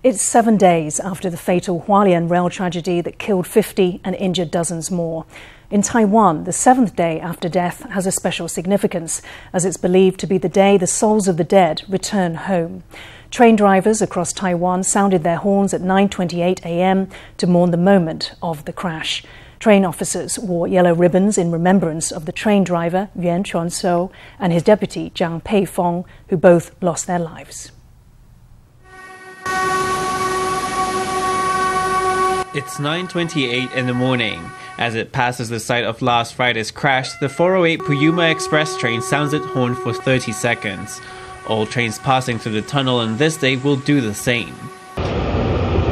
It's seven days after the fatal Hualien rail tragedy that killed 50 and injured dozens more. In Taiwan, the seventh day after death has a special significance, as it's believed to be the day the souls of the dead return home. Train drivers across Taiwan sounded their horns at 9:28 a.m. to mourn the moment of the crash. Train officers wore yellow ribbons in remembrance of the train driver Yuan Chuan-so and his deputy Zhang Peifeng, who both lost their lives. It's 9:28 in the morning. As it passes the site of last Friday's crash, the 408 Puyuma Express train sounds its horn for 30 seconds. All trains passing through the tunnel on this day will do the same.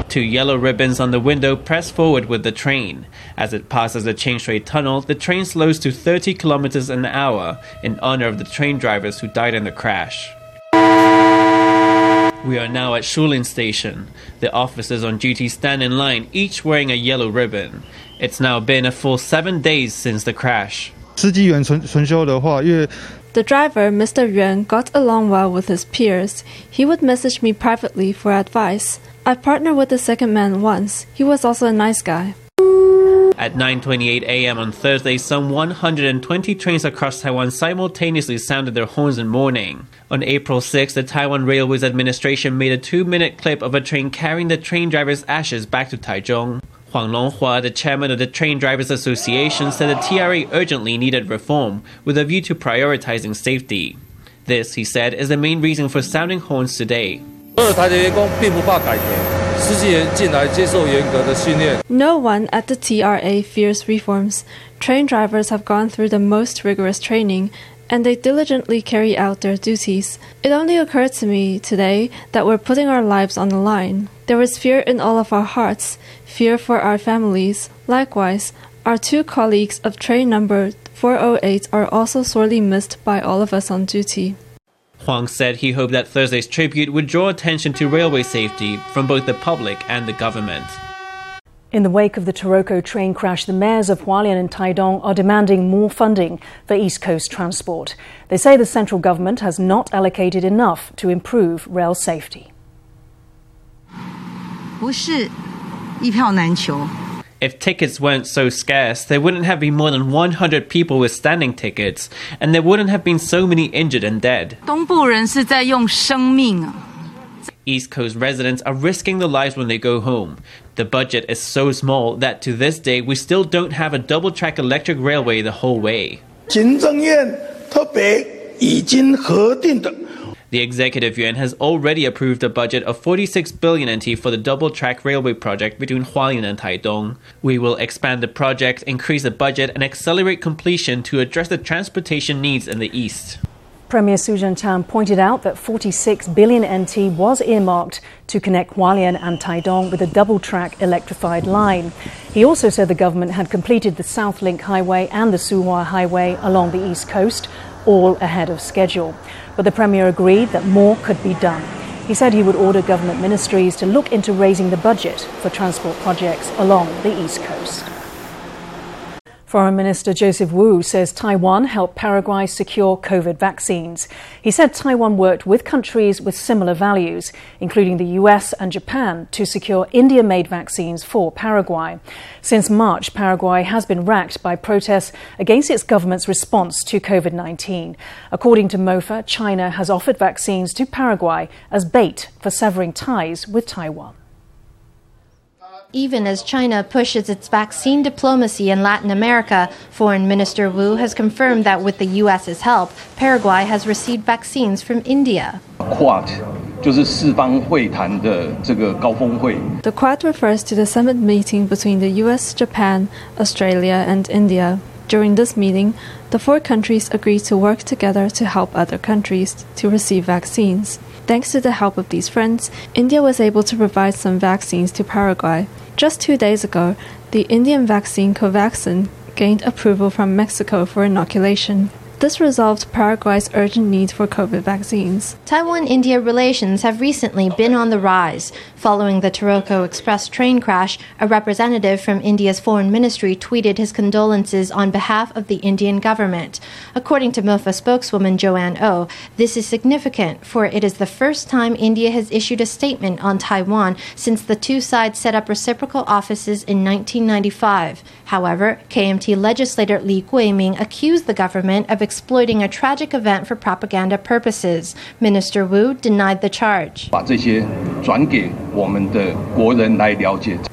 Two yellow ribbons on the window press forward with the train. As it passes the Changshui Tunnel, the train slows to 30 kilometers an hour in honor of the train drivers who died in the crash. We are now at Shulin Station. The officers on duty stand in line, each wearing a yellow ribbon. It's now been a full seven days since the crash. The driver, Mr. Yuan, got along well with his peers. He would message me privately for advice. I partnered with the second man once. He was also a nice guy. At 9:28 a.m. on Thursday, some 120 trains across Taiwan simultaneously sounded their horns in mourning. On April 6, the Taiwan Railways Administration made a 2-minute clip of a train carrying the train driver's ashes back to Taichung. Huang Longhua, the chairman of the Train Drivers Association, said the TRA urgently needed reform with a view to prioritizing safety. This, he said, is the main reason for sounding horns today. No one at the TRA fears reforms. Train drivers have gone through the most rigorous training and they diligently carry out their duties. It only occurred to me today that we're putting our lives on the line. There is fear in all of our hearts, fear for our families. Likewise, our two colleagues of train number 408 are also sorely missed by all of us on duty. Huang said he hoped that Thursday's tribute would draw attention to railway safety from both the public and the government. In the wake of the Taroko train crash, the mayors of Hualien and Taidong are demanding more funding for East Coast transport. They say the central government has not allocated enough to improve rail safety. 不是一票难求。 if tickets weren't so scarce, there wouldn't have been more than 100 people with standing tickets, and there wouldn't have been so many injured and dead. East Coast residents are risking their lives when they go home. The budget is so small that to this day we still don't have a double track electric railway the whole way. 行政院特别已经核定的 the executive yuan has already approved a budget of 46 billion NT for the double track railway project between Hualien and Taidong. We will expand the project, increase the budget, and accelerate completion to address the transportation needs in the east. Premier Su Tseng-chang pointed out that 46 billion NT was earmarked to connect Hualien and Taidong with a double track electrified line. He also said the government had completed the South Link Highway and the Suhua Highway along the east coast, all ahead of schedule. But the Premier agreed that more could be done. He said he would order government ministries to look into raising the budget for transport projects along the East Coast. Foreign Minister Joseph Wu says Taiwan helped Paraguay secure COVID vaccines. He said Taiwan worked with countries with similar values, including the US and Japan, to secure India made vaccines for Paraguay. Since March, Paraguay has been racked by protests against its government's response to COVID 19. According to MOFA, China has offered vaccines to Paraguay as bait for severing ties with Taiwan. Even as China pushes its vaccine diplomacy in Latin America, Foreign Minister Wu has confirmed that with the U.S.'s help, Paraguay has received vaccines from India. Quad The Quad refers to the summit meeting between the US, Japan, Australia, and India. During this meeting, the four countries agreed to work together to help other countries to receive vaccines. Thanks to the help of these friends, India was able to provide some vaccines to Paraguay. Just two days ago, the Indian vaccine Covaxin gained approval from Mexico for inoculation. This resolved Paraguay's urgent need for COVID vaccines. Taiwan India relations have recently been on the rise. Following the Taroko Express train crash, a representative from India's foreign ministry tweeted his condolences on behalf of the Indian government. According to MOFA spokeswoman Joanne Ou, oh, this is significant, for it is the first time India has issued a statement on Taiwan since the two sides set up reciprocal offices in 1995. However, KMT legislator Li Guiming accused the government of exploiting a tragic event for propaganda purposes. Minister Wu denied the charge.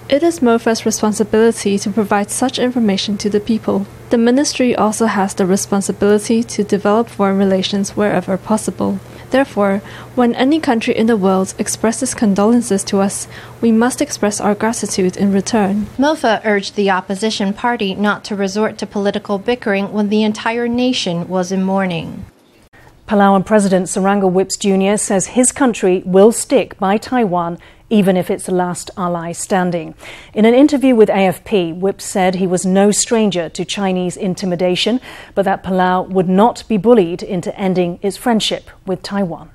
It is MOFA's responsibility to provide such information to the people. The ministry also has the responsibility to develop foreign relations wherever possible. Therefore, when any country in the world expresses condolences to us, we must express our gratitude in return. MOFA urged the opposition party not to resort to political bickering when the entire nation was in mourning. Palauan President Surangel Whipps Jr. says his country will stick by Taiwan even if it's the last ally standing. In an interview with AFP, Whipps said he was no stranger to Chinese intimidation, but that Palau would not be bullied into ending its friendship with Taiwan.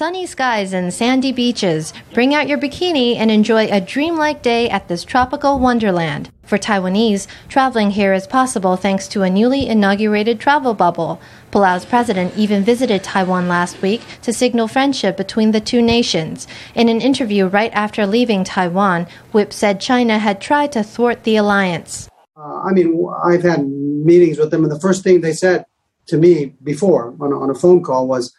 Sunny skies and sandy beaches. Bring out your bikini and enjoy a dreamlike day at this tropical wonderland. For Taiwanese, traveling here is possible thanks to a newly inaugurated travel bubble. Palau's president even visited Taiwan last week to signal friendship between the two nations. In an interview right after leaving Taiwan, Whipps said China had tried to thwart the alliance. Uh, I mean, I've had meetings with them, and the first thing they said to me before on a, on a phone call was,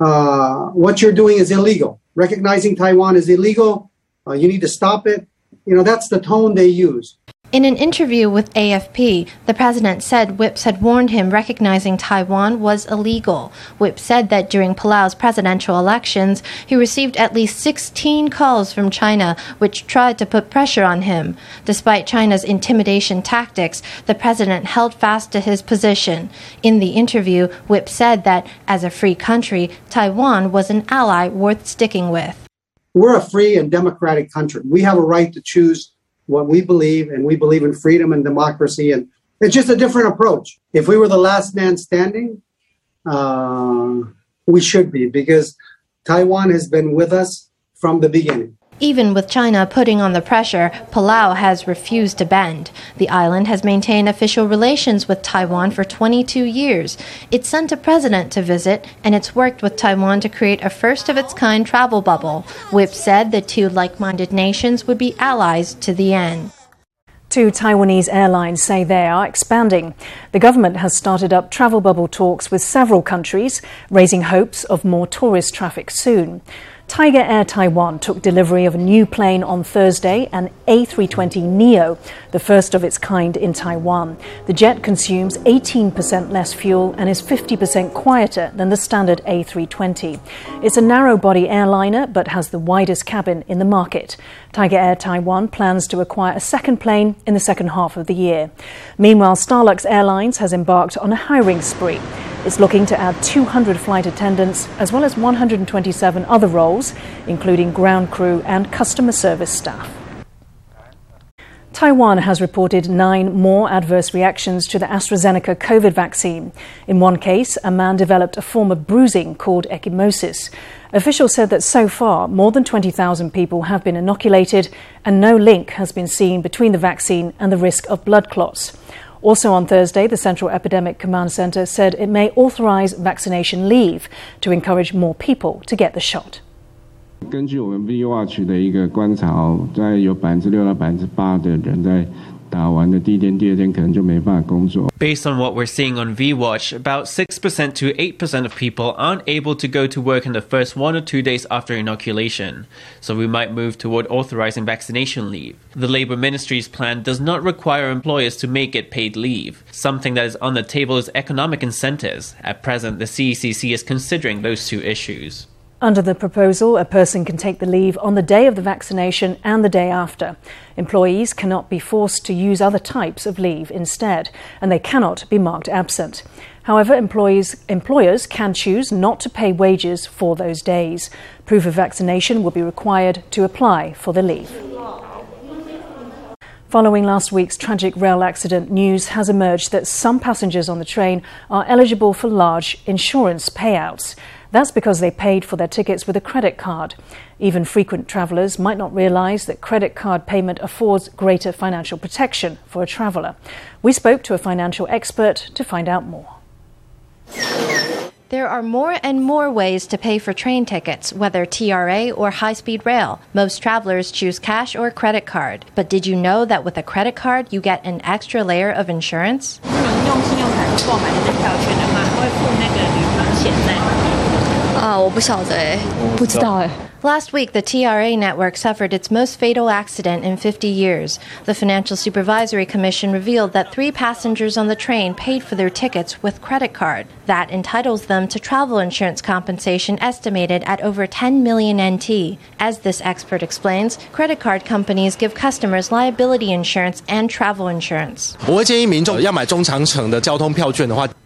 uh, what you're doing is illegal. Recognizing Taiwan is illegal. Uh, you need to stop it. You know, that's the tone they use. In an interview with AFP, the president said Whipps had warned him recognizing Taiwan was illegal. Whipps said that during Palau's presidential elections, he received at least 16 calls from China, which tried to put pressure on him. Despite China's intimidation tactics, the president held fast to his position. In the interview, Whipps said that, as a free country, Taiwan was an ally worth sticking with. We're a free and democratic country. We have a right to choose what we believe, and we believe in freedom and democracy. And it's just a different approach. If we were the last man standing, uh, we should be, because Taiwan has been with us from the beginning. Even with China putting on the pressure, Palau has refused to bend. The island has maintained official relations with Taiwan for 22 years. It sent a president to visit, and it's worked with Taiwan to create a first of its kind travel bubble. Whipps said the two like minded nations would be allies to the end. Two Taiwanese airlines say they are expanding. The government has started up travel bubble talks with several countries, raising hopes of more tourist traffic soon. Tiger Air Taiwan took delivery of a new plane on Thursday, an A320neo, the first of its kind in Taiwan. The jet consumes 18% less fuel and is 50% quieter than the standard A320. It's a narrow body airliner but has the widest cabin in the market. Tiger Air Taiwan plans to acquire a second plane in the second half of the year. Meanwhile, Starlux Airlines has embarked on a hiring spree. It's looking to add 200 flight attendants as well as 127 other roles, including ground crew and customer service staff. Taiwan has reported nine more adverse reactions to the AstraZeneca COVID vaccine. In one case, a man developed a form of bruising called ecchymosis. Officials said that so far, more than 20,000 people have been inoculated, and no link has been seen between the vaccine and the risk of blood clots. Also on Thursday, the Central Epidemic Command Center said it may authorize vaccination leave to encourage more people to get the shot. 根据我们 V Watch 的一个观察，在有百分之六到百分之八的人在 Based on what we're seeing on VWatch, about 6% to 8% of people aren't able to go to work in the first one or two days after inoculation, so we might move toward authorizing vaccination leave. The Labour Ministry's plan does not require employers to make it paid leave. Something that is on the table is economic incentives. At present, the CECC is considering those two issues. Under the proposal, a person can take the leave on the day of the vaccination and the day after. Employees cannot be forced to use other types of leave instead, and they cannot be marked absent. However, employers can choose not to pay wages for those days. Proof of vaccination will be required to apply for the leave. Following last week's tragic rail accident, news has emerged that some passengers on the train are eligible for large insurance payouts. That's because they paid for their tickets with a credit card. Even frequent travellers might not realise that credit card payment affords greater financial protection for a traveller. We spoke to a financial expert to find out more. There are more and more ways to pay for train tickets, whether TRA or high speed rail. Most travelers choose cash or credit card. But did you know that with a credit card, you get an extra layer of insurance? 啊，我不晓得哎，不知道哎。Last week, the TRA network suffered its most fatal accident in 50 years. The Financial Supervisory Commission revealed that three passengers on the train paid for their tickets with credit card. That entitles them to travel insurance compensation estimated at over 10 million NT. As this expert explains, credit card companies give customers liability insurance and travel insurance.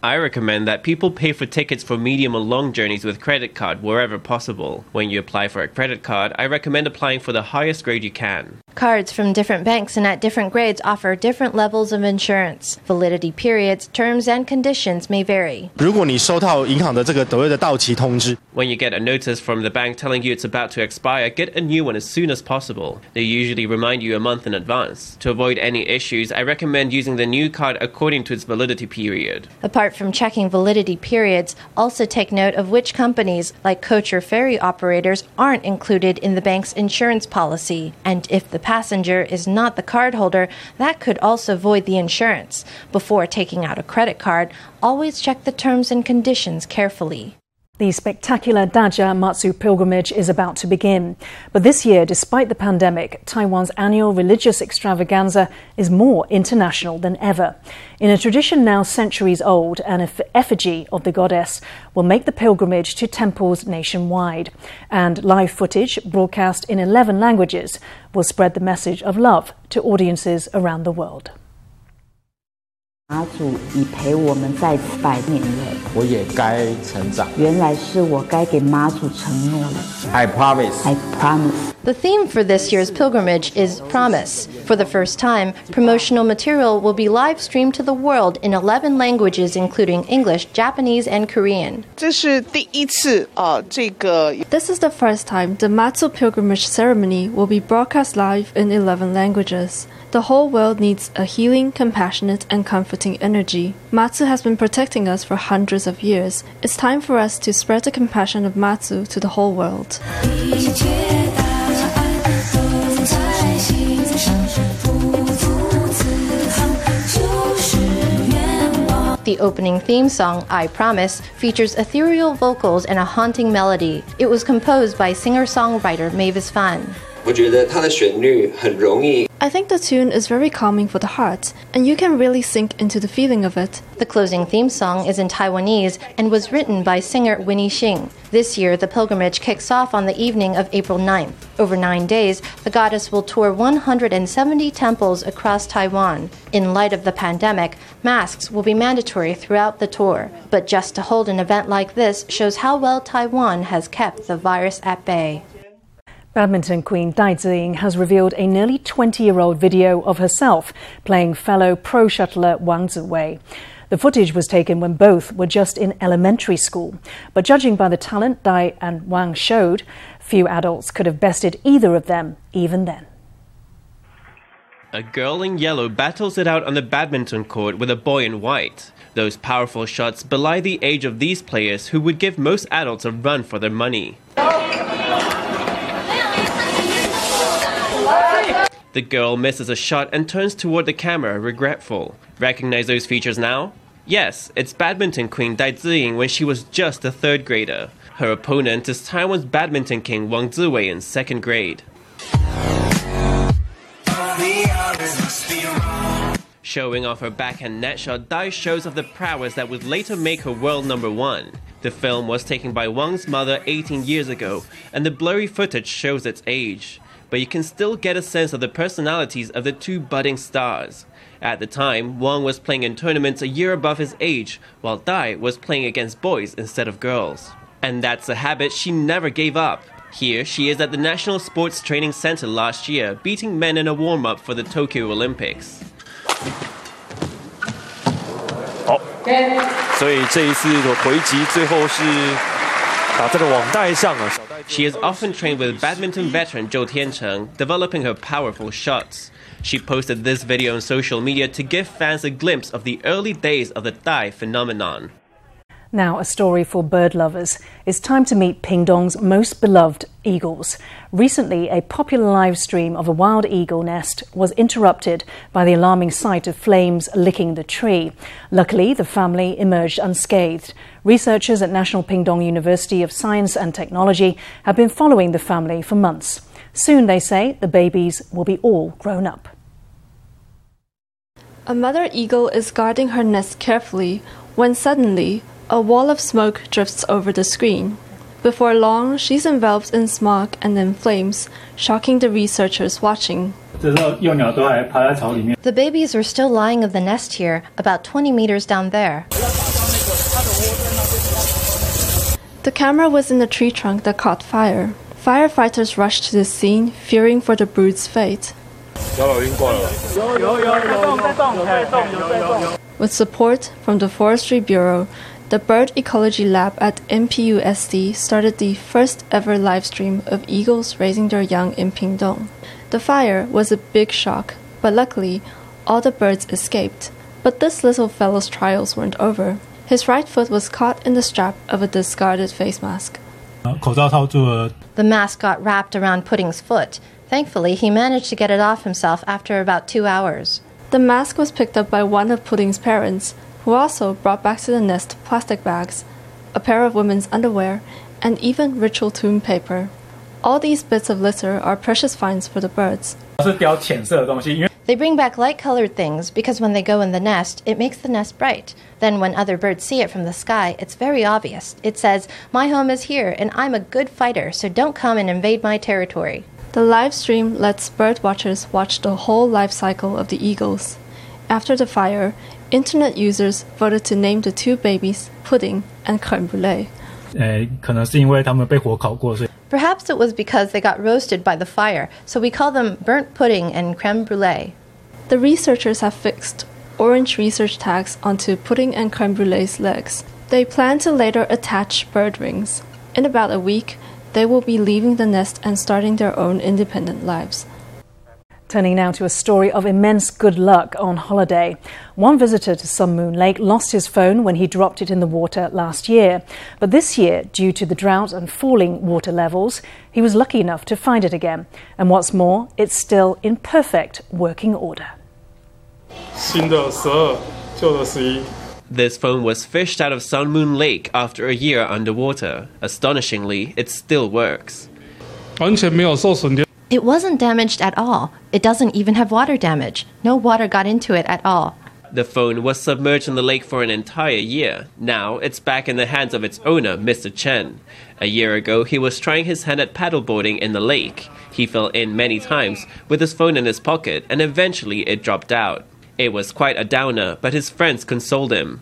I recommend that people pay for tickets for medium or long journeys with credit card wherever possible. When you apply for a credit card, I recommend applying for the highest grade you can. Cards from different banks and at different grades offer different levels of insurance. Validity periods, terms, and conditions may vary. When you get a notice from the bank telling you it's about to expire, get a new one as soon as possible. They usually remind you a month in advance. To avoid any issues, I recommend using the new card according to its validity period. Apart from checking validity periods, also take note of which companies, like coach or ferry operators, aren't included in the bank's insurance policy. And if the passenger is not the cardholder, that could also void the insurance. Before taking out a credit card, always check the terms and conditions carefully. The spectacular Dajia Matsu pilgrimage is about to begin. But this year, despite the pandemic, Taiwan's annual religious extravaganza is more international than ever. In a tradition now centuries old, an effigy of the goddess will make the pilgrimage to temples nationwide. And live footage, broadcast in 11 languages, will spread the message of love to audiences around the world. 妈祖已陪我们在此百年了，我也该成长。原来是我该给妈祖承诺了。I promise. I promise. The theme for this year's pilgrimage is promise. For the first time, promotional material will be live streamed to the world in 11 languages including English, Japanese, and Korean. 这是第一次啊，这个 This is the first time the Matsu pilgrimage ceremony will be broadcast live in 11 languages. The whole world needs a healing, compassionate, and comforting energy. Matsu has been protecting us for hundreds of years. It's time for us to spread the compassion of Matsu to the whole world. The opening theme song, I Promise, features ethereal vocals and a haunting melody. It was composed by singer songwriter Mavis Fan. I think the tune is very calming for the heart, and you can really sink into the feeling of it. The closing theme song is in Taiwanese and was written by singer Winnie Xing. This year, the pilgrimage kicks off on the evening of April 9th. Over nine days, the goddess will tour 170 temples across Taiwan. In light of the pandemic, masks will be mandatory throughout the tour. But just to hold an event like this shows how well Taiwan has kept the virus at bay. Badminton queen Dai Ziying has revealed a nearly 20 year old video of herself playing fellow pro shuttler Wang Ziwei. The footage was taken when both were just in elementary school. But judging by the talent Dai and Wang showed, few adults could have bested either of them even then. A girl in yellow battles it out on the badminton court with a boy in white. Those powerful shots belie the age of these players who would give most adults a run for their money. The girl misses a shot and turns toward the camera, regretful. Recognize those features now? Yes, it's badminton queen Dai Ziying when she was just a third grader. Her opponent is Taiwan's badminton king Wang Ziwei in second grade. Showing off her backhand net shot, Dai shows off the prowess that would later make her world number one. The film was taken by Wang's mother 18 years ago, and the blurry footage shows its age but you can still get a sense of the personalities of the two budding stars. At the time, Wang was playing in tournaments a year above his age, while Dai was playing against boys instead of girls. And that's a habit she never gave up. Here, she is at the National Sports Training Center last year, beating men in a warm up for the Tokyo Olympics. 好，所以这一次的回击最后是打在了网袋上啊。 She has often trained with badminton veteran Zhou Tiancheng, developing her powerful shots. She posted this video on social media to give fans a glimpse of the early days of the Dai phenomenon. Now, a story for bird lovers. It's time to meet Pingdong's most beloved eagles. Recently, a popular live stream of a wild eagle nest was interrupted by the alarming sight of flames licking the tree. Luckily, the family emerged unscathed. Researchers at National Pingdong University of Science and Technology have been following the family for months. Soon, they say, the babies will be all grown up. A mother eagle is guarding her nest carefully when suddenly a wall of smoke drifts over the screen. Before long, she's enveloped in smog and in flames, shocking the researchers watching. The babies are still lying of the nest here, about 20 meters down there. The camera was in the tree trunk that caught fire. Firefighters rushed to the scene, fearing for the brood's fate. With support from the Forestry Bureau, the Bird Ecology Lab at NPUST started the first ever live stream of eagles raising their young in Pingdong. The fire was a big shock, but luckily, all the birds escaped. But this little fellow's trials weren't over. His right foot was caught in the strap of a discarded face mask. The mask got wrapped around Pudding's foot. Thankfully, he managed to get it off himself after about two hours. The mask was picked up by one of Pudding's parents, who also brought back to the nest plastic bags, a pair of women's underwear, and even ritual tomb paper. All these bits of litter are precious finds for the birds. They bring back light colored things because when they go in the nest, it makes the nest bright. Then, when other birds see it from the sky, it's very obvious. It says, My home is here, and I'm a good fighter, so don't come and invade my territory. The live stream lets bird watchers watch the whole life cycle of the eagles. After the fire, internet users voted to name the two babies Pudding and Creme Brulee. Perhaps it was because they got roasted by the fire, so we call them burnt pudding and creme brulee. The researchers have fixed orange research tags onto Pudding and Creme Brulee's legs. They plan to later attach bird rings. In about a week, they will be leaving the nest and starting their own independent lives. Turning now to a story of immense good luck on holiday. One visitor to Sun Moon Lake lost his phone when he dropped it in the water last year. But this year, due to the drought and falling water levels, he was lucky enough to find it again. And what's more, it's still in perfect working order. This phone was fished out of Sun Moon Lake after a year underwater. Astonishingly, it still works. It wasn't damaged at all. It doesn't even have water damage. No water got into it at all. The phone was submerged in the lake for an entire year. Now it's back in the hands of its owner, Mr. Chen. A year ago, he was trying his hand at paddleboarding in the lake. He fell in many times with his phone in his pocket, and eventually it dropped out. It was quite a downer, but his friends consoled him.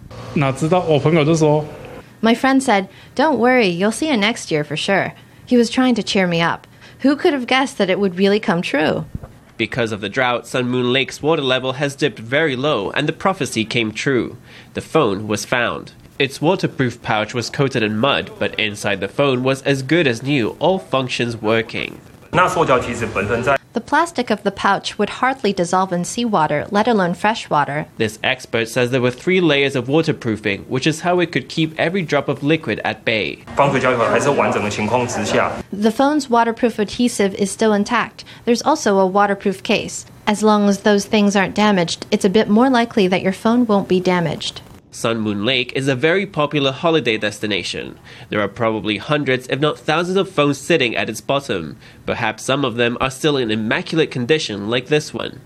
My friend said, Don't worry, you'll see it next year for sure. He was trying to cheer me up. Who could have guessed that it would really come true? Because of the drought, Sun Moon Lake's water level has dipped very low, and the prophecy came true. The phone was found. Its waterproof pouch was coated in mud, but inside the phone was as good as new, all functions working. The plastic of the pouch would hardly dissolve in seawater, let alone fresh water. This expert says there were three layers of waterproofing, which is how it could keep every drop of liquid at bay. The phone's waterproof adhesive is still intact. There's also a waterproof case. As long as those things aren't damaged, it's a bit more likely that your phone won't be damaged. Sun Moon Lake is a very popular holiday destination. There are probably hundreds, if not thousands, of phones sitting at its bottom. Perhaps some of them are still in immaculate condition, like this one.